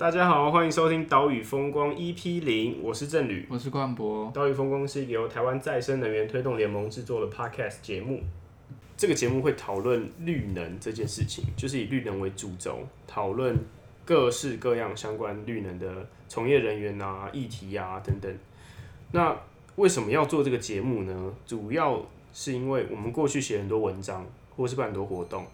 大家好，欢迎收听岛屿风光 EP 零，我是郑旅，我是冠博。岛屿风光是由台湾再生能源推动联盟制作的 Podcast 节目。这个节目会讨论绿能这件事情，就是以绿能为主轴，讨论各式各样相关绿能的从业人员啊、议题啊等等。那为什么要做这个节目呢？主要是因为我们过去写很多文章，或是办很多活动，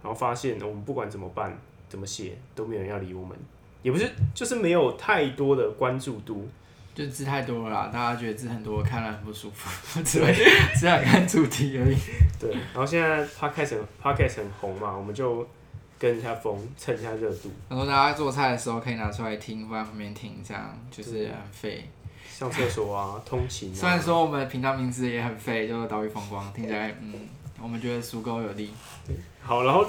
然后发现我们不管怎么办、怎么写，都没有人要理我们。也不是，就是没有太多的关注度，就字太多了啦，大家觉得字很多，看了很不舒服，只会只想看主题而已。对，然后现在 podcast podcast 很红嘛，我们就跟一下风，蹭一下热度。然后大家做菜的时候可以拿出来听，放在旁边听，这样就是很费。上厕所啊，通勤啊。虽然说我们的频道名字也很废，就是岛屿风光，听起来嗯，我们觉得足够有力。对，好，然后。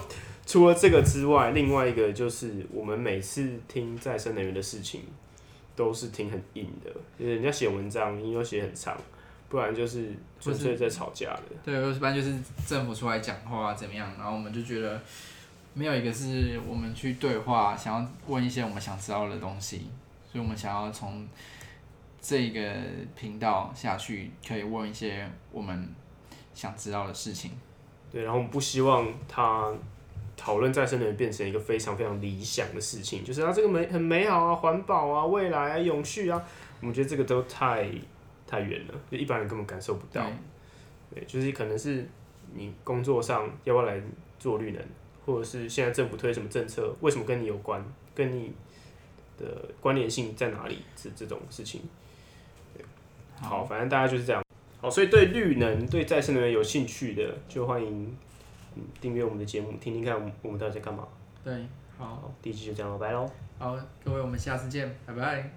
除了这个之外，另外一个就是我们每次听再生能源的事情，都是听很硬的，就是人家写文章，因为写很长，不然就是纯粹在吵架的。对，一般就是政府出来讲话怎么样，然后我们就觉得没有一个是我们去对话，想要问一些我们想知道的东西，所以我们想要从这个频道下去，可以问一些我们想知道的事情。对，然后我们不希望他。讨论再生能源变成一个非常非常理想的事情，就是啊，这个美很美好啊，环保啊，未来啊，永续啊，我们觉得这个都太太远了，就一般人根本感受不到。对，就是可能是你工作上要不要来做绿能，或者是现在政府推什么政策，为什么跟你有关，跟你的关联性在哪里？是这种事情。好，反正大家就是这样。好，所以对绿能、对再生能源有兴趣的，就欢迎。嗯，订阅我们的节目，听听看我们我们到底在干嘛。对，好，第一期就这样了，拜喽。好，各位，我们下次见，拜拜。